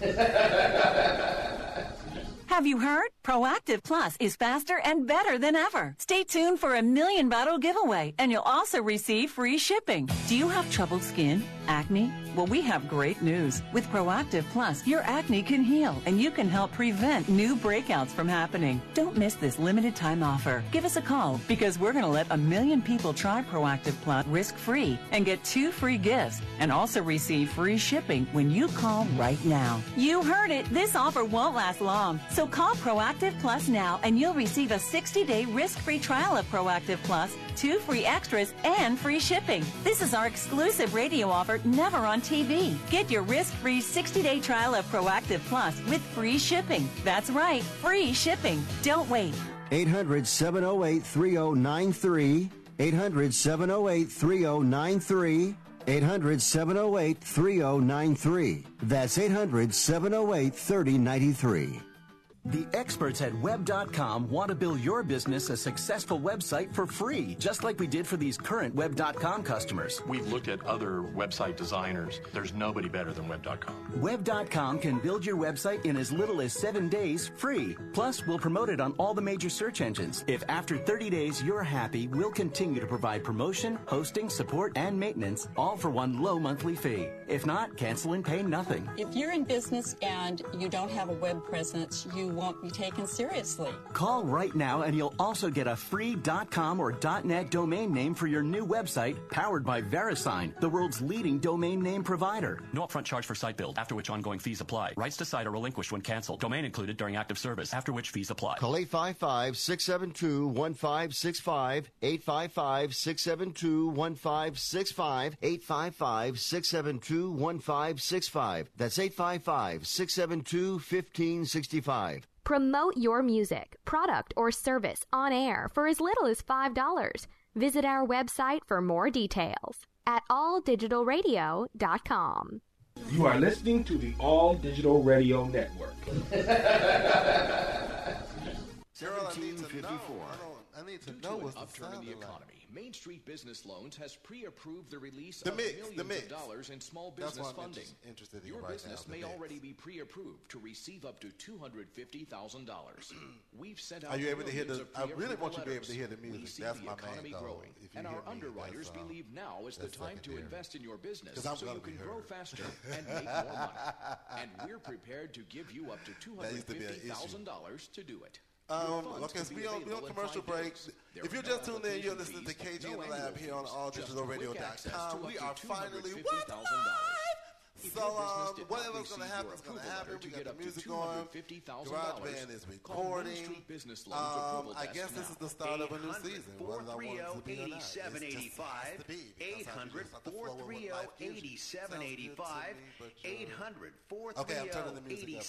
Have you heard? Proactiv Plus is faster and better than ever. Stay tuned for a million bottle giveaway, and you'll also receive free shipping. Do you have troubled skin? Acne? Well, we have great news. With Proactiv Plus, your acne can heal, and you can help prevent new breakouts from happening. Don't miss this limited time offer. Give us a call because we're going to let a million people try Proactiv Plus risk free and get two free gifts and also receive free shipping when you call right now. You heard it. This offer won't last long. So call Proactiv Plus now and you'll receive a 60 day risk free trial of Proactiv Plus, two free extras, and free shipping. This is our exclusive radio offer never on TV. Get your risk free 60 day trial of Proactiv Plus with free shipping. That's right, free shipping. Don't wait. 800 708 3093. 800 708 3093. 800 708 3093. That's 800 708 3093. The experts at web.com want to build your business a successful website for free, just like we did for these current web.com customers. We've looked at other website designers. There's nobody better than web.com. Web.com can build your website in as little as seven days free. Plus, we'll promote it on all the major search engines. If after 30 days you're happy, we'll continue to provide promotion, hosting, support, and maintenance, all for one low monthly fee. If not, cancel and pay nothing. If you're in business and you don't have a web presence, you won't be taken seriously. Call right now and you'll also get a free .com or .net domain name for your new website powered by VeriSign, the world's leading domain name provider. No upfront charge for site build, after which ongoing fees apply. Rights to site are relinquished when canceled. Domain included during active service, after which fees apply. Call 855 672 1565. 855 672 1565. 855 672 1565. That's 855 672 1565. Promote your music, product, or service on air for as little as $5. Visit our website for more details at alldigitalradio.com. You are listening to the All Digital Radio Network. 1754. I need to Due know to what's an the upturn in sound the like. Main Street Business Loans has pre-approved the release The of mix, millions of dollars in small business funding. inter- Your right business now, may mix. already be pre-approved to receive up to two hundred fifty thousand dollars. We've sent out Are you able to hear the- I really want you to be able to hear the letters. We music. see That's the my main economy goal. growing, If you and our me, underwriters uh, believe now is the time to invest in your business so you can grow faster and make more money. And we're prepared to give you up to two hundred used to be an fifty thousand dollars to do it. Um, okay, so we on, we on commercial break. If you're just tuned in, you're listening to KG no the Lab here on fees, just quick access to alldigitalradio.com. We are finally what So um, whatever's going to happen is going to happen. We got the music on. $250,000, GarageBand is recording. Street Business Loans Um, I guess this is the start of a new season. Whether I want it to be or not. It's just- it has 8785 to be, because I 800 just have to flow with what life gives you. Sounds good to 8785 me, but you're- 800 Okay, I'm turning the music up.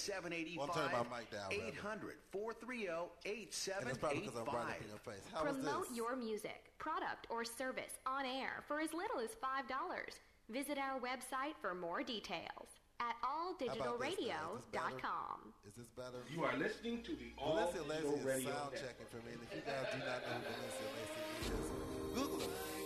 Well, I'm turning my mic down, 800 430 And it's probably because I'm right up in your face. How is Promote this? your music, product, or service on air for as little as $5. Visit our website for more details at alldigitalradio.com. Is this better? You are listening to the All Valencia Digital Lacy is Radio sound Network. checking for me. If you guys do not know who Valencia Lacy is, Google it.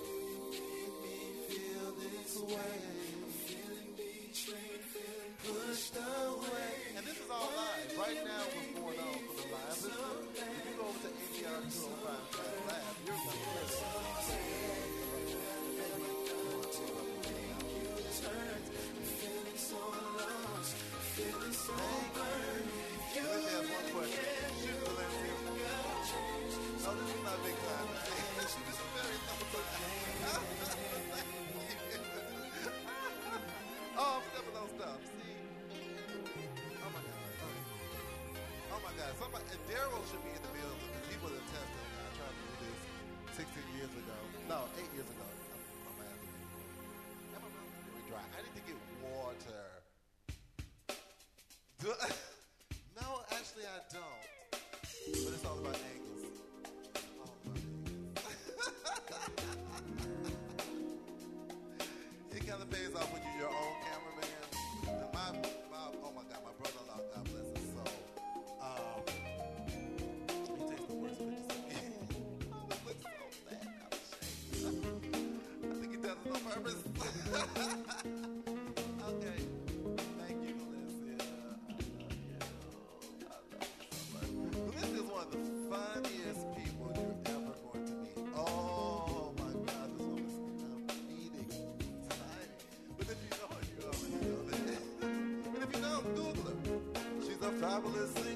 And should be in the building because he would have tested. I tried to do this 16 years ago. No, eight years ago. I'm, I'm asking. Am I really dry? I need to get her. She's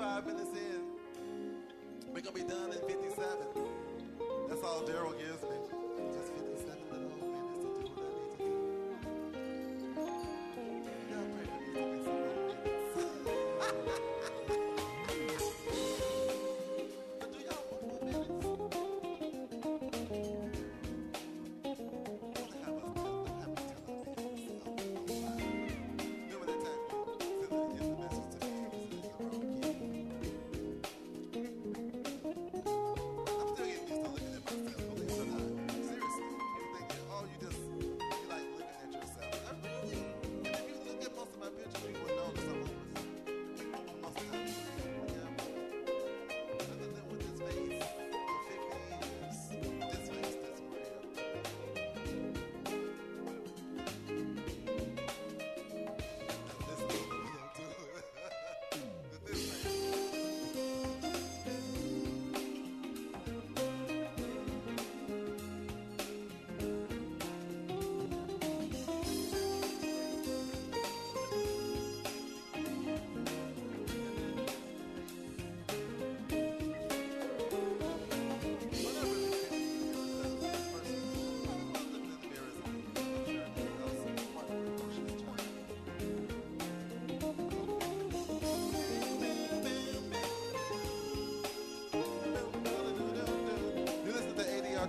55 minutes in. We're going to be done in 57. That's all Daryl gives me.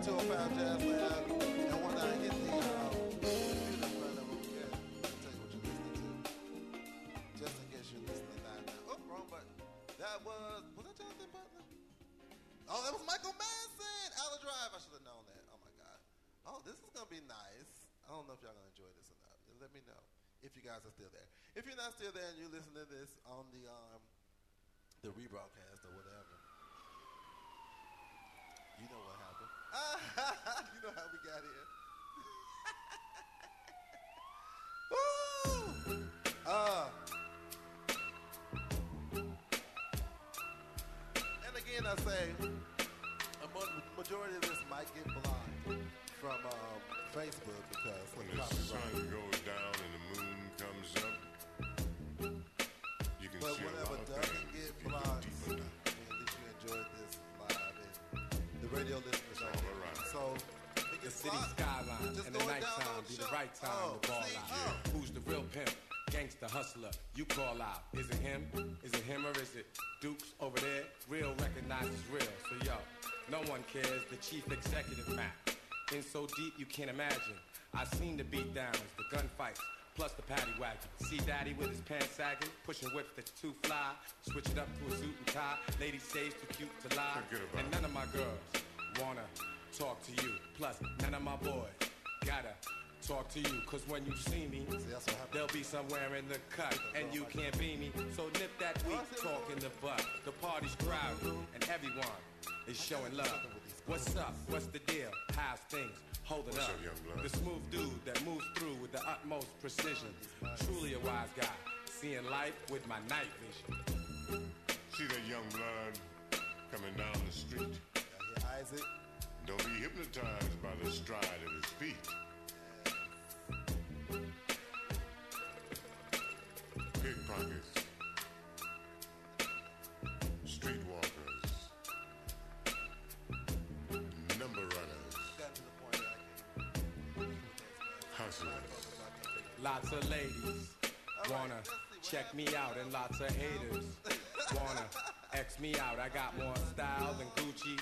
To 205 Jazz Lab. That was, was that Jonathan Butler? Oh, that was Michael Madsen! Out of Drive. I should have known that. Oh, my God. Oh, this is going to be nice. I don't know if y'all going to enjoy this or not. Let me know if you guys are still there. If you're not still there and you listen to this on the um, the rebroadcast or whatever, you know what. you know how we got here. Woo! Uh, and again, I say, a majority of this might get blocked from um, Facebook because When the sun goes down and the moon comes up, you can But see a lot of doesn't get radio listeners around. So, can City skyline and the nighttime be the the right time Oh, to ball see, out. oh. Who's the real pimp? Gangsta hustler, you call out. Is it him? Is it him or is it Dukes over there? Real recognizes real. So yo, no one cares. The chief executive map. In so deep you can't imagine. I seen the beat downs, the gunfights, plus the paddy wagon. See daddy with his pants sagging, pushing whips that's too fly. Switch it up to a suit and tie. Lady stays too cute to lie. And none of my girls wanna talk to you. Plus none of my boys gotta talk to you. Cause when you see me, they'll be somewhere in the cut. And you can't be me. So nip that weak talk in the butt. The party's crowded and everyone is showing love. What's up? What's the deal? How's things holding What's up? up, young blood? The smooth dude that moves through with the utmost precision. Truly a wise guy, seeing life with my night vision. See that young blood coming down the street? Isaac. Don't be hypnotized by the stride of his feet. Pickpockets, streetwalkers, number runners, hustlers. Lots of ladies wanna check me out, and lots of haters wanna X me out. I got more style than Gucci,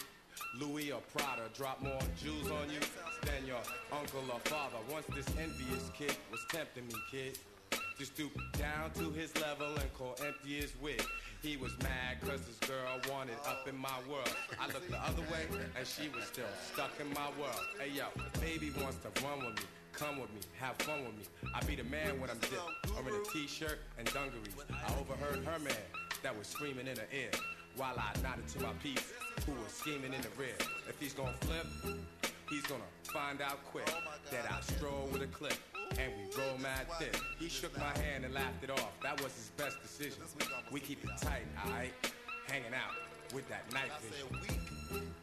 Louis or Prada. Drop more jewels on you than your uncle or father. Once this envious kid was tempting me, kid. To stoop down to his level and call empty his wig. He was mad cause his girl wanted up in my world. I looked the other way and she was still stuck in my world. Hey yo, baby wants to run with me. Come with me, have fun with me. I be the man when I'm dipped or in a t-shirt and dungarees. I overheard her man that was screaming in her ear while I nodded to my piece who was scheming in the rear. If he's gonna flip, he's gonna find out quick that I stroll with a clip and we roll mad thick. He shook my hand and laughed it off. That was his best decision. We keep it tight, alright? Hanging out with that night vision.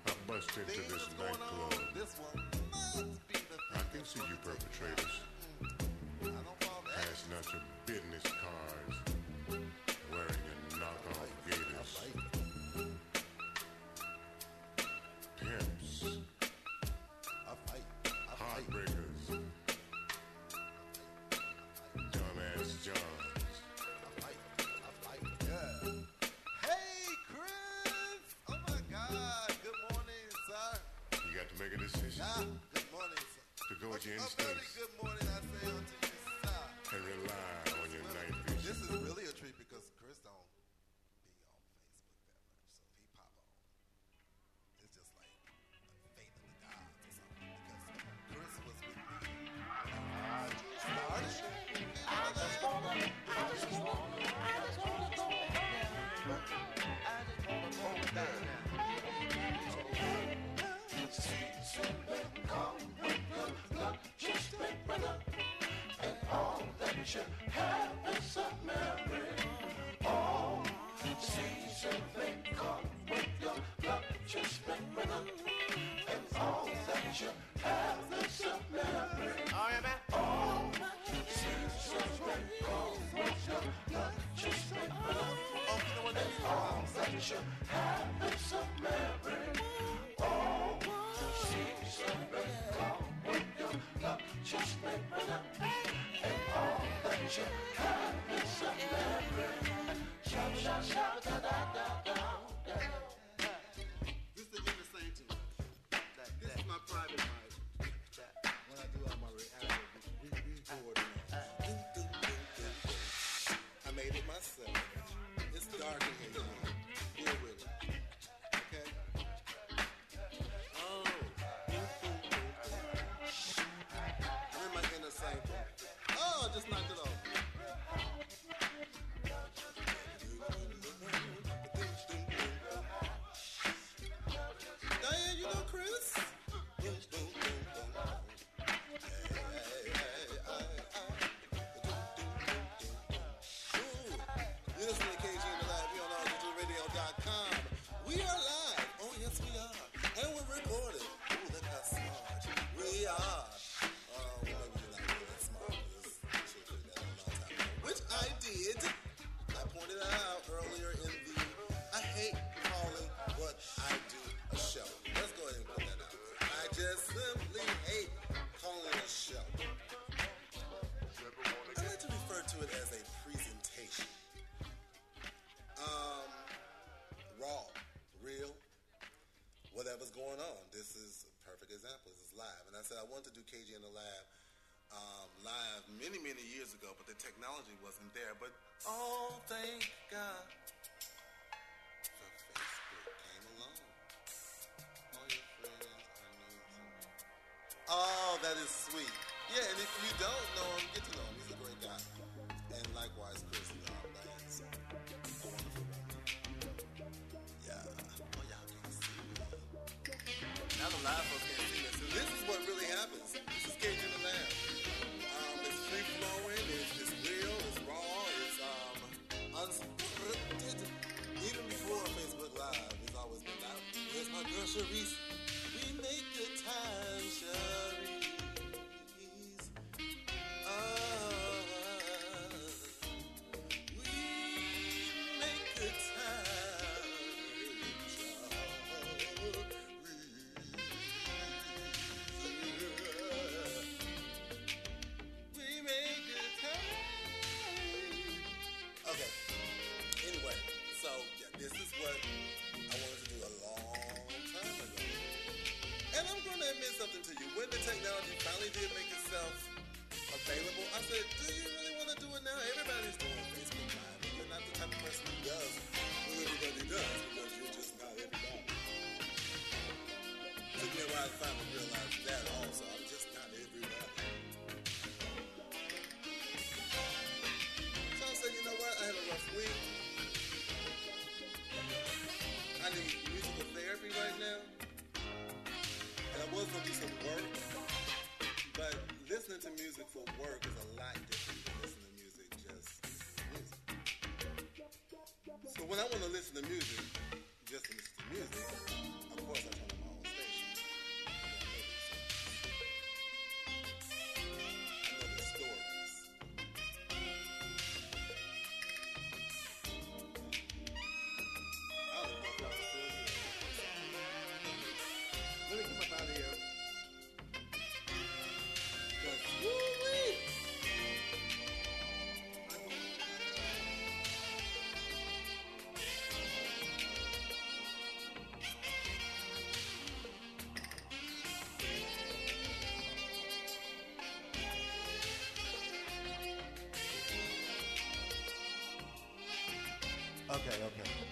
I bust into this nightclub. I can see you perpetrators. Passing out your business cards, wearing your knockoff gators. recorded. Ooh, look how small. many years ago, but the technology wasn't there. But oh, thank God. Oh, that is sweet. Okay, okay.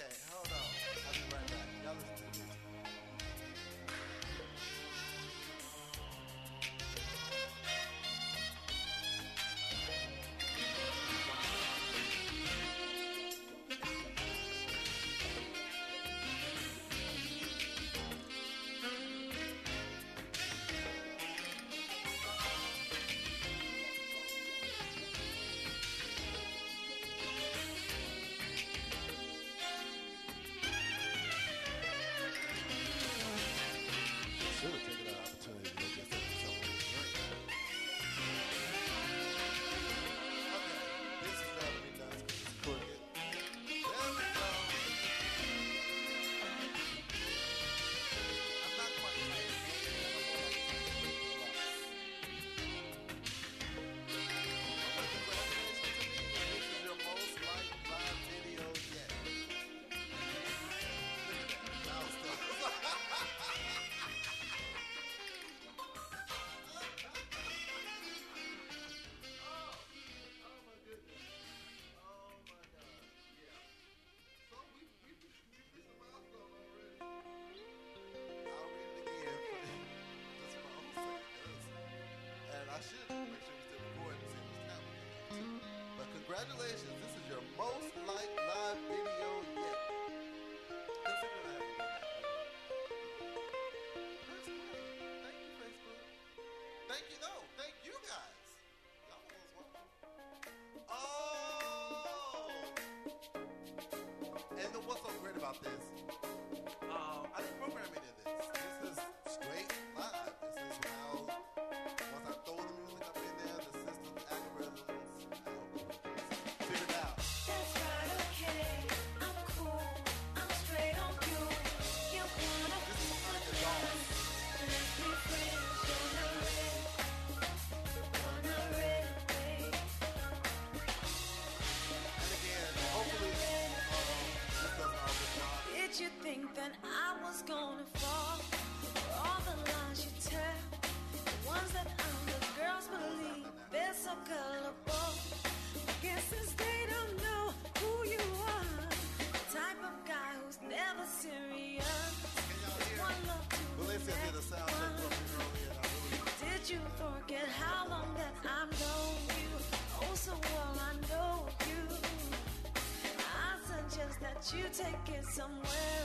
Okay. Congratulations, this is your most liked live video yet. That. Take it somewhere.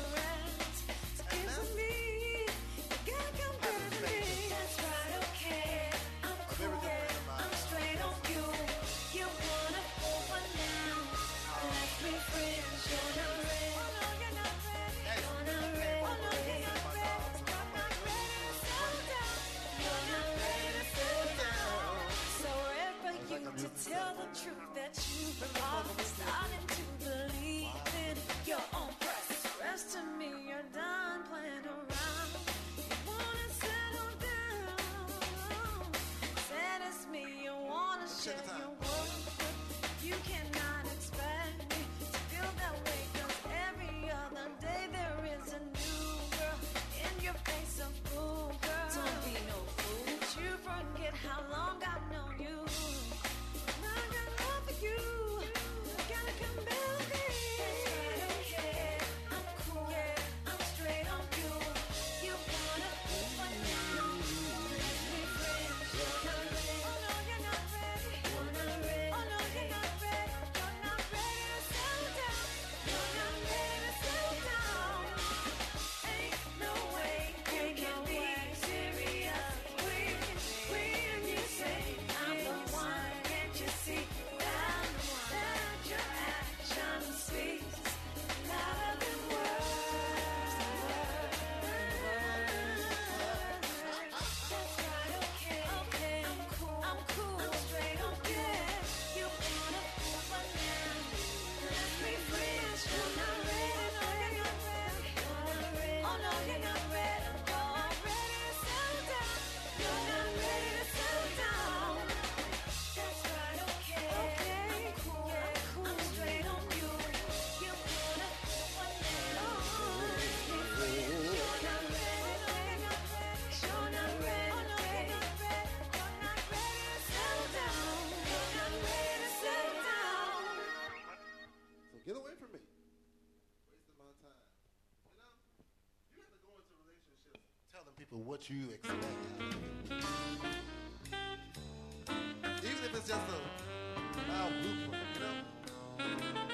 to what you expect. Even if it's just a mild blueprint, you know?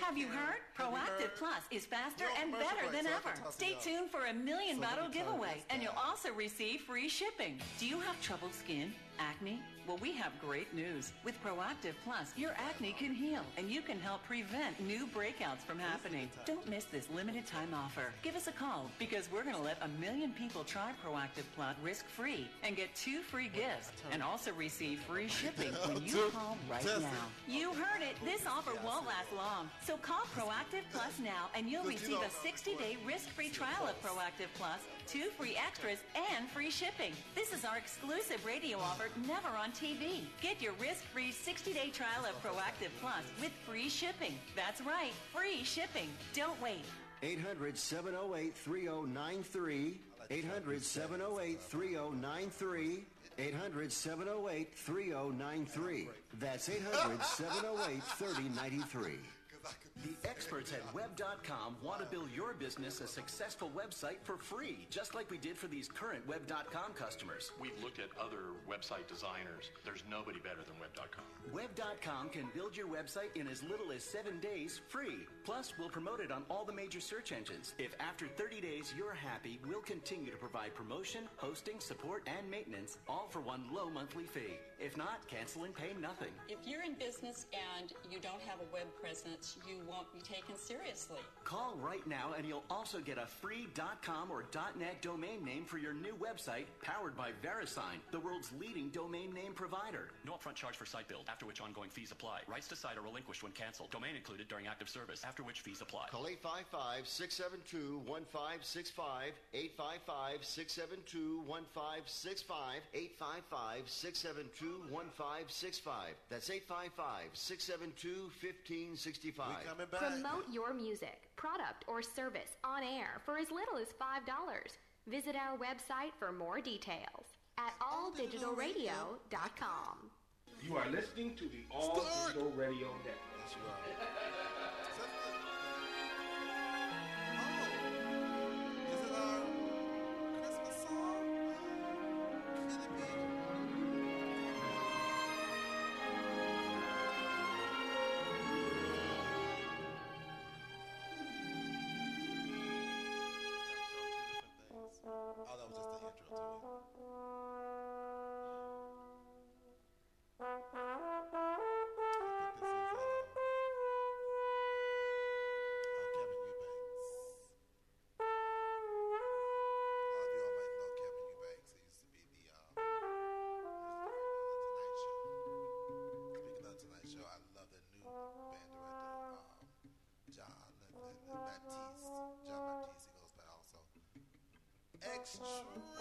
Have you heard? Proactiv? Plus is faster and better than so I can ever. Stay tuned for a million bottle let me turn giveaway, and you'll also receive free shipping. Do you have troubled skin, acne? Well, we have great news. With Proactiv Plus, your acne can heal, and you can help prevent new breakouts from happening. Don't miss this limited time offer. Give us a call because we're going to let a million people try Proactiv Plus risk-free and get two free gifts, and also receive free shipping when you call right now. You heard it. This offer won't last long. So call Proactiv Plus now and you'll receive a 60-day risk-free trial of Proactiv Plus, two free extras, and free shipping. This is our exclusive radio offer never on TV. Get your risk-free 60-day trial of Proactiv Plus with free shipping. That's right, free shipping. Don't wait. 800 708 3093. 800 708 3093. 800 708 3093. That's 800 708 3093. The experts at Web.com want to build your business a successful website for free, just like we did for these current Web.com customers. We've looked at other website designers. There's nobody better than Web.com. Web.com can build your website in as little as seven days free. Plus, we'll promote it on all the major search engines. If after 30 days you're happy, we'll continue to provide promotion, hosting, support, and maintenance, all for one low monthly fee. If not, cancel and pay nothing. If you're in business and you don't have a web presence, you won't be taken seriously. Call right now and you'll also get a free .com or .net domain name for your new website powered by VeriSign, the world's leading domain name provider. No upfront charge for site build, after which ongoing fees apply. Rights to site are relinquished when canceled. Domain included during active service, after which fees apply. Call 855 672 1565. 855 672 1565. 855 672 1565. That's 855 672 1565. We coming back. Promote your music, product, or service on air for as little as $5. Visit our website for more details at alldigitalradio.com. You are listening to the All Digital Radio Network.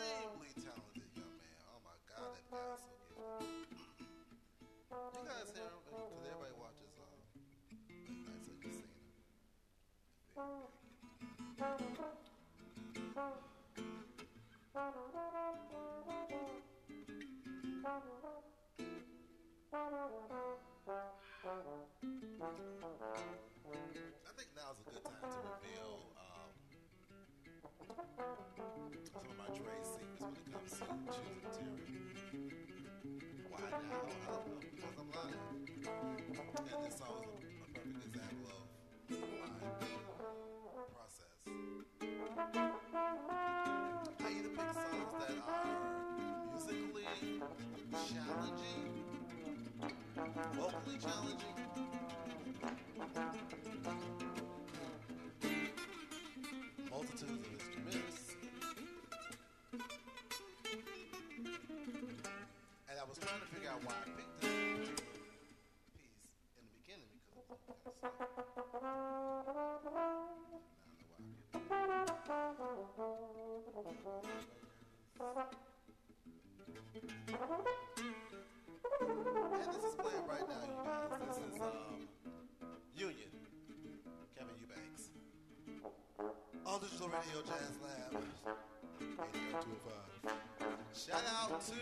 Extremely talented young man. Oh my God, that guy is so gifted. You guys hear him? Because everybody watches Nights at the Casino. I think now's a good time to reveal um, some of my trade secrets when it comes to choosing material. Why now? I don't know, because I'm lying. And this song is a, a perfect example of my process. I either pick songs that are musically challenging, vocally challenging, multitudes of instruments. And I was trying to figure out why I picked this piece in the beginning because it kind. And this is playing right now, you guys. This is um, All Digital Radio Jazz Lab, 8925. Shout out to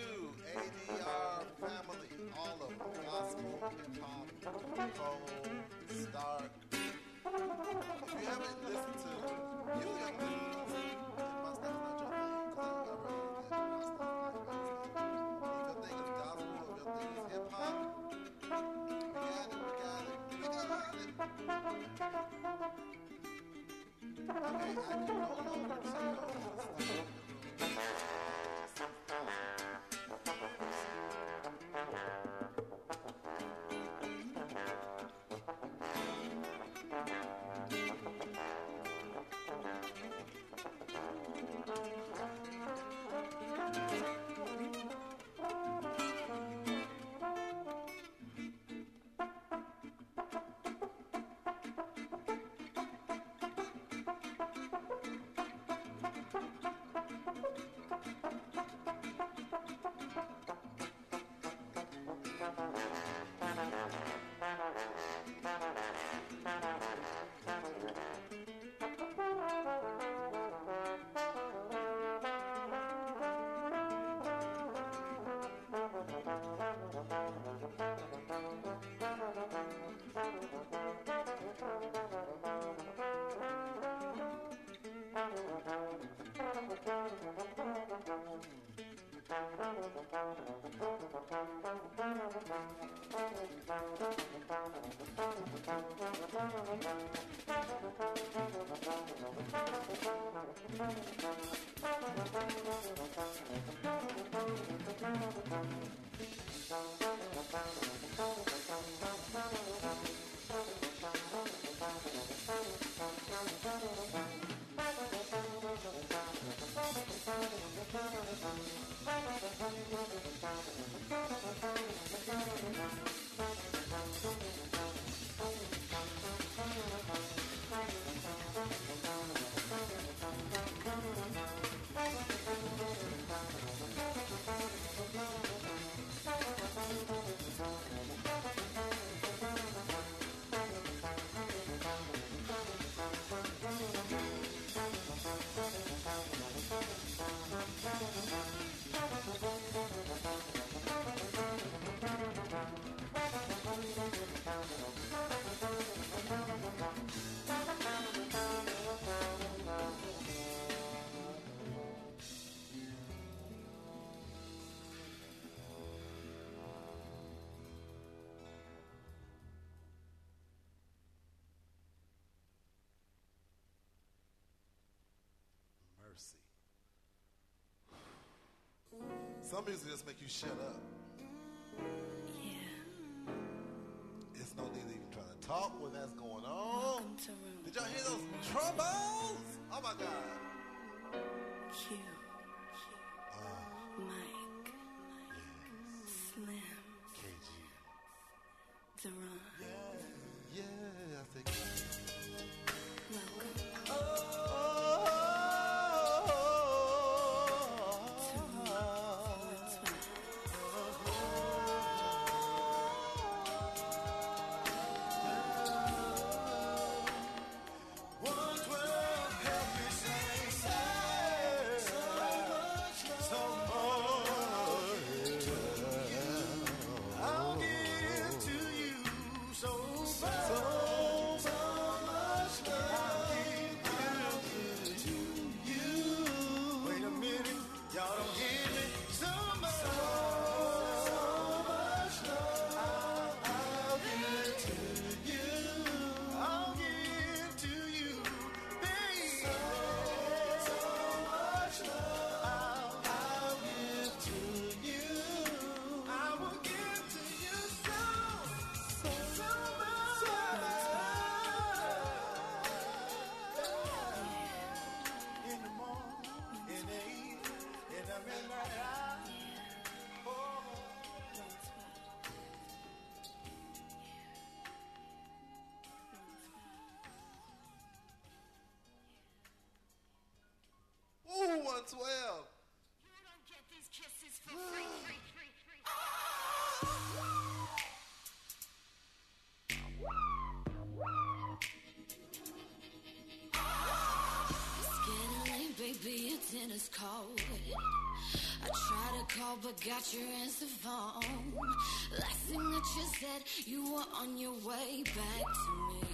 ADR family, all of them. Gospel, hip hop, Cole, Stark. If you haven't listened to you ladies, my stuff's not your thing, 'cause I already did my stuff. If your thing is gospel, if your thing is hip hop, ちょっと待って。Some music just make you shut up. is cold. I tried to call, but got your answer phone. Last thing that you said, you were on your way back to me.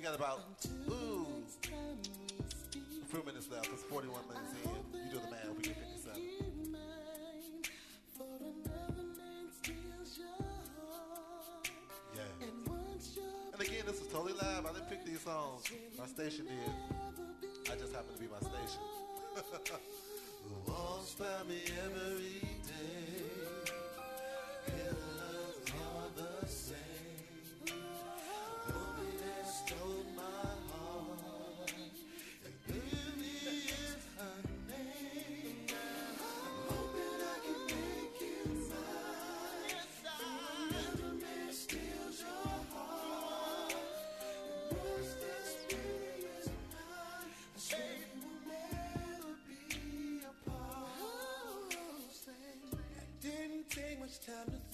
Got about ooh few minutes left. It's 41 minutes in. You do the math. We get 57. Yeah. And again, this is totally live. I didn't pick these songs. My station did. I just happen to be my station. every time to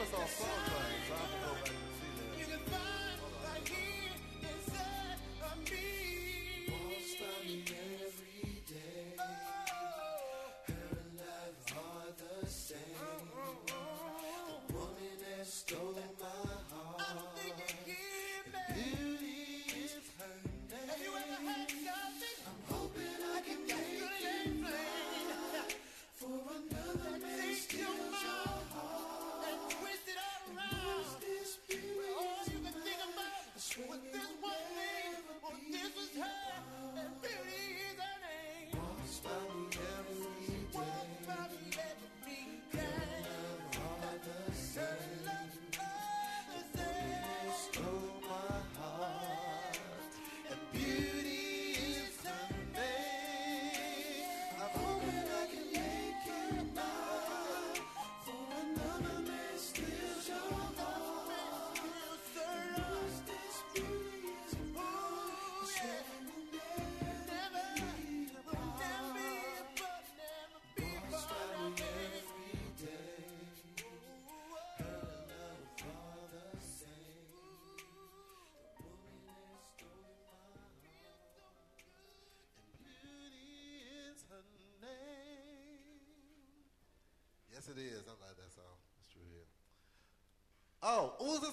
missed that performance on Song Train, so I have to go back and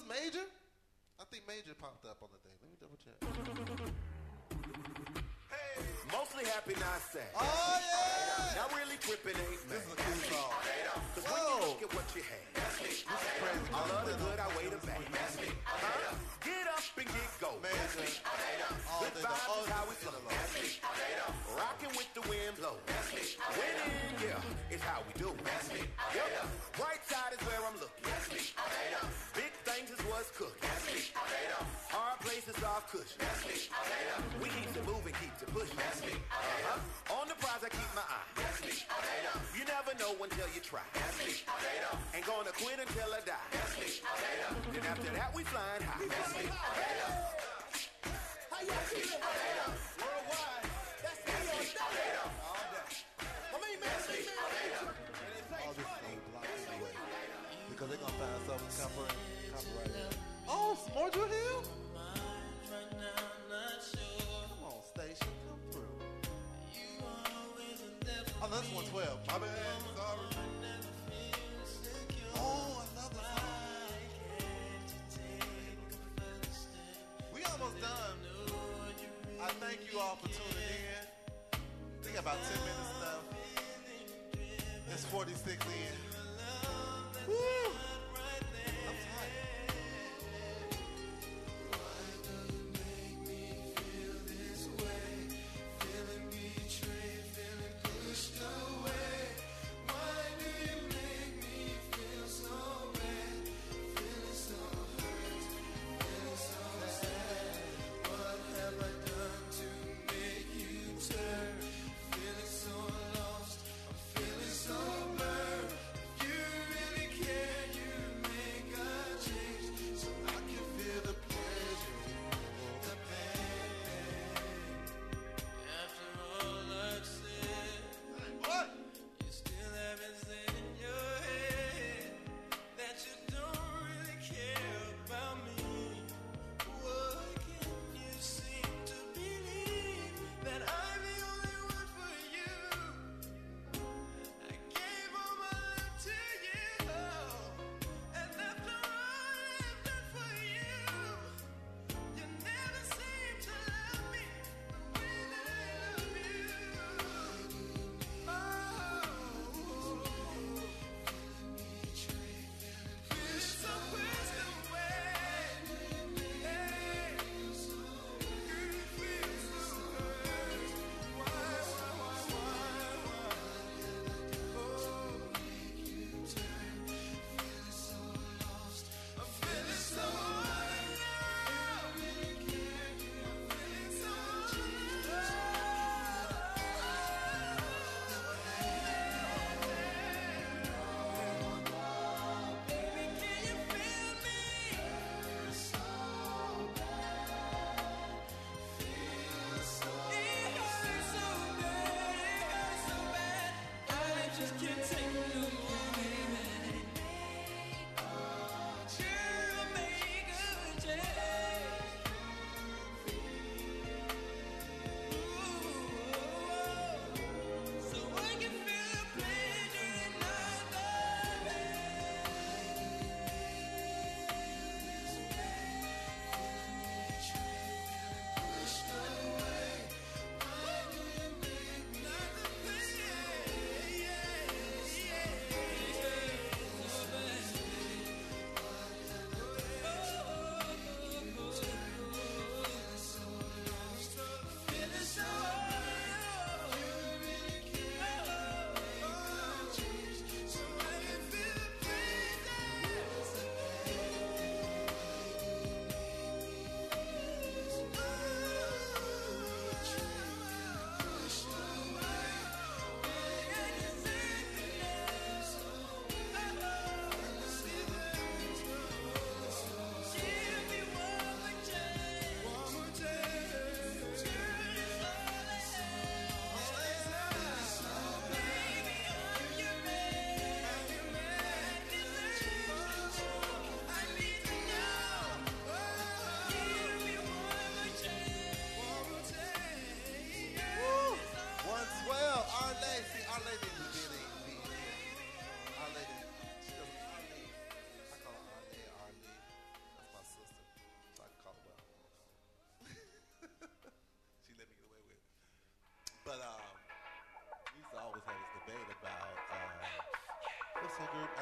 This Major? I think Major popped up on the thing. Let me double check. Mostly happy, not sad. Oh, yeah! Not really tripping, ain't This is a cool song. Cause when you look at what you had, all of the good I outweigh the bad. Huh? Get up and get go. Major. Good vibes is how we flow. Rocking with the wind blow. Winning, yeah, is how we do. Yep. Right side is where I'm looking. Big things is what's cooking. Hard places off cushion. We keeps it moving, keeps it pushing. Uh-huh. On the prize, I keep my eye. That's me, potato. You never know until you try. That's me, potato. Ain't gonna quit until I die. That's me, potato. Then after that, we flying high. How y'all feeling? Worldwide. That's me all. Day. Is. Because they're gonna find something copyright. Oh, Drew Hill? Come on, station, come through. 12. My bad. Sorry. Oh. We almost done. I thank you all for tuning in. We got about 10 minutes left. It's 46 in. Woo!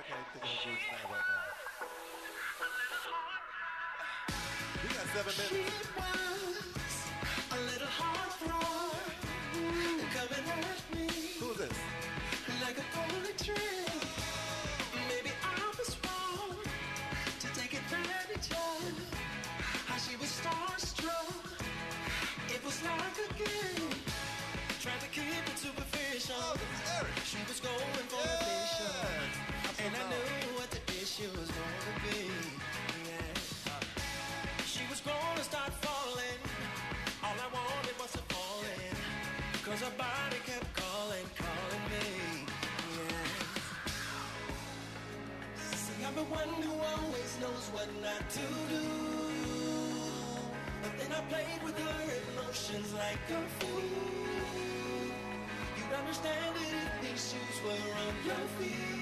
I can't think of her group's name right now. We got seven minutes. A little heartthrob, and hurt me. Who's this? Like a polar tree. Maybe I was wrong to take advantage of how she was starstruck. It was like a game, trying to keep it superficial. Oh, she was going for a mission, and I knew what the issue was going to be. Yeah. She was gonna start falling. All I wanted was to fall in. Cause her body kept calling, calling me. Yeah. See, I'm the one who always knows what not to do. But then I played with her emotions like a fool. You'd understand it if these shoes were on your feet.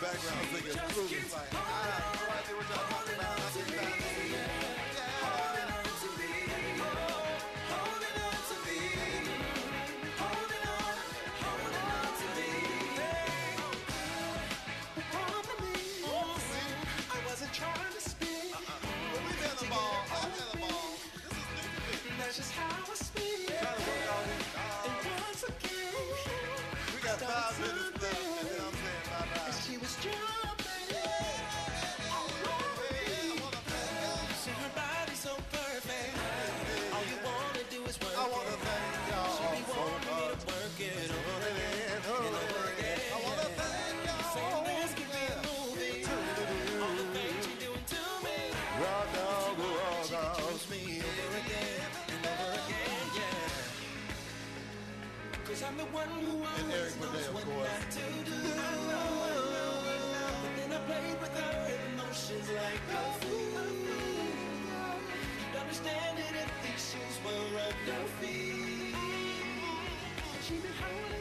Background singing Fruity. It's like, emotions Eric a fool. You'd understand it if these shoes were at your feet. She be holding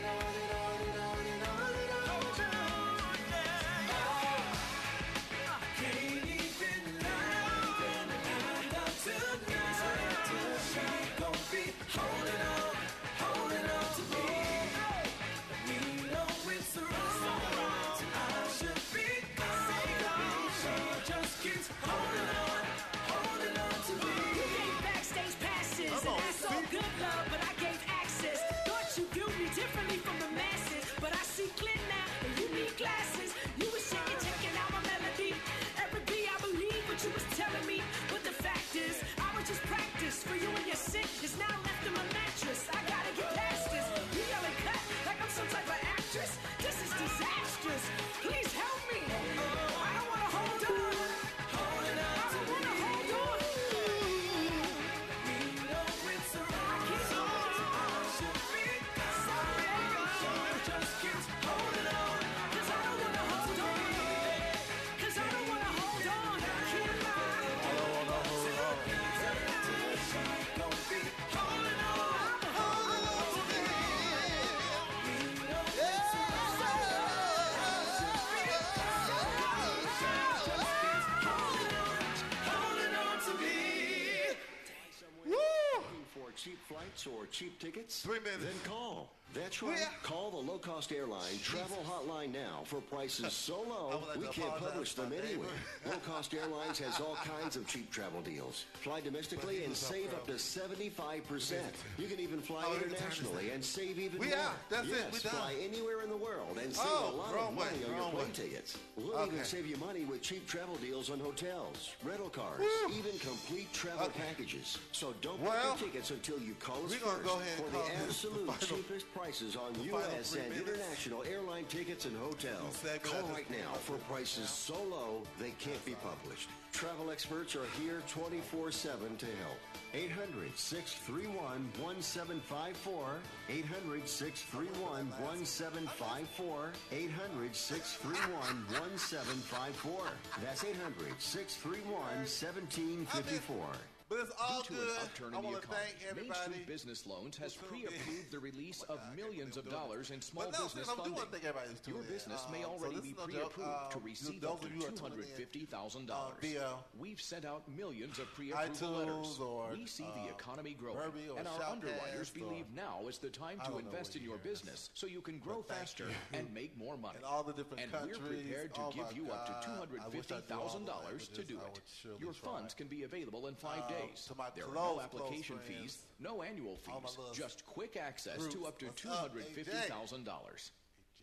cheap flights or cheap tickets? Three minutes. Then call. That's right. Call the low cost airline travel hotline now for prices so low like we can't publish them anyway. neighbor. Low cost airlines has all kinds of cheap travel deals. Fly domestically and save up to 75%. You can even fly Oh, we can turn this internationally and save even We more. out. That's it. yes, We done. fly anywhere in the world and save Oh, a lot of way, money on your plane way. tickets. We'll Okay. even save you money with cheap travel deals on hotels, rental cars, Woo. even complete travel Okay. packages. So don't Well, book your tickets until you call us first go ahead for the this the absolute final- cheapest prices on U.S. and minutes. international airline tickets and hotels. Call right now for prices so low they can't be published. Travel experts are here 24-7 to help. 800-631-1754. 800-631-1754. 800-631-1754. That's 800-631-1754. But it's all Due to good. an upturn I in the want to economy, thank Main everybody. Street Business Loans has who tuned in. pre-approved the release of millions of dollars in small But no, business I do funding. want to thank everybody who's Your in. business may Um, so already this be is no joke. pre-approved to Um, receive those up to of you who are two tuning hundred fifty thousand uh, dollars. via We've sent out millions of pre-approval iTunes letters. or, we see the uh, economy growing, or and our Shoutcast underwriters or- believe now is the time I to don't know invest what in your year it is. business so you can grow thank faster you. and make more money. In all the different and countries. we're prepared to Oh give you up God. to two hundred I wish I fifty knew all thousand dollars to languages. do I it. surely Your try. funds can be available in five Uh, days. there are no application fees, no annual fees, just quick access to up to $250,000.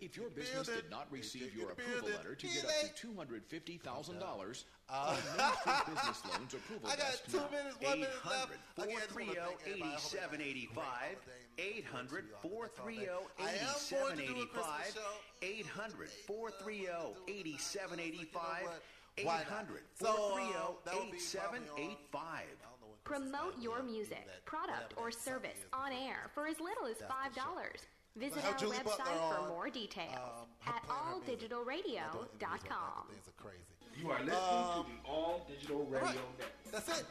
If your business did not receive your approval letter to get up to $250,000, uh, Administrative Business Loans Approval I got two minutes, one minute left. 430-8785, 800-430-8785, 800 430 800-430-8785. Promote your music, product, or service on air for as little as $5. Visit our Julie Butler website for more details um, at playing her music. alldigitalradio.com. You are listening Um, to the All Digital Radio Network. That's it.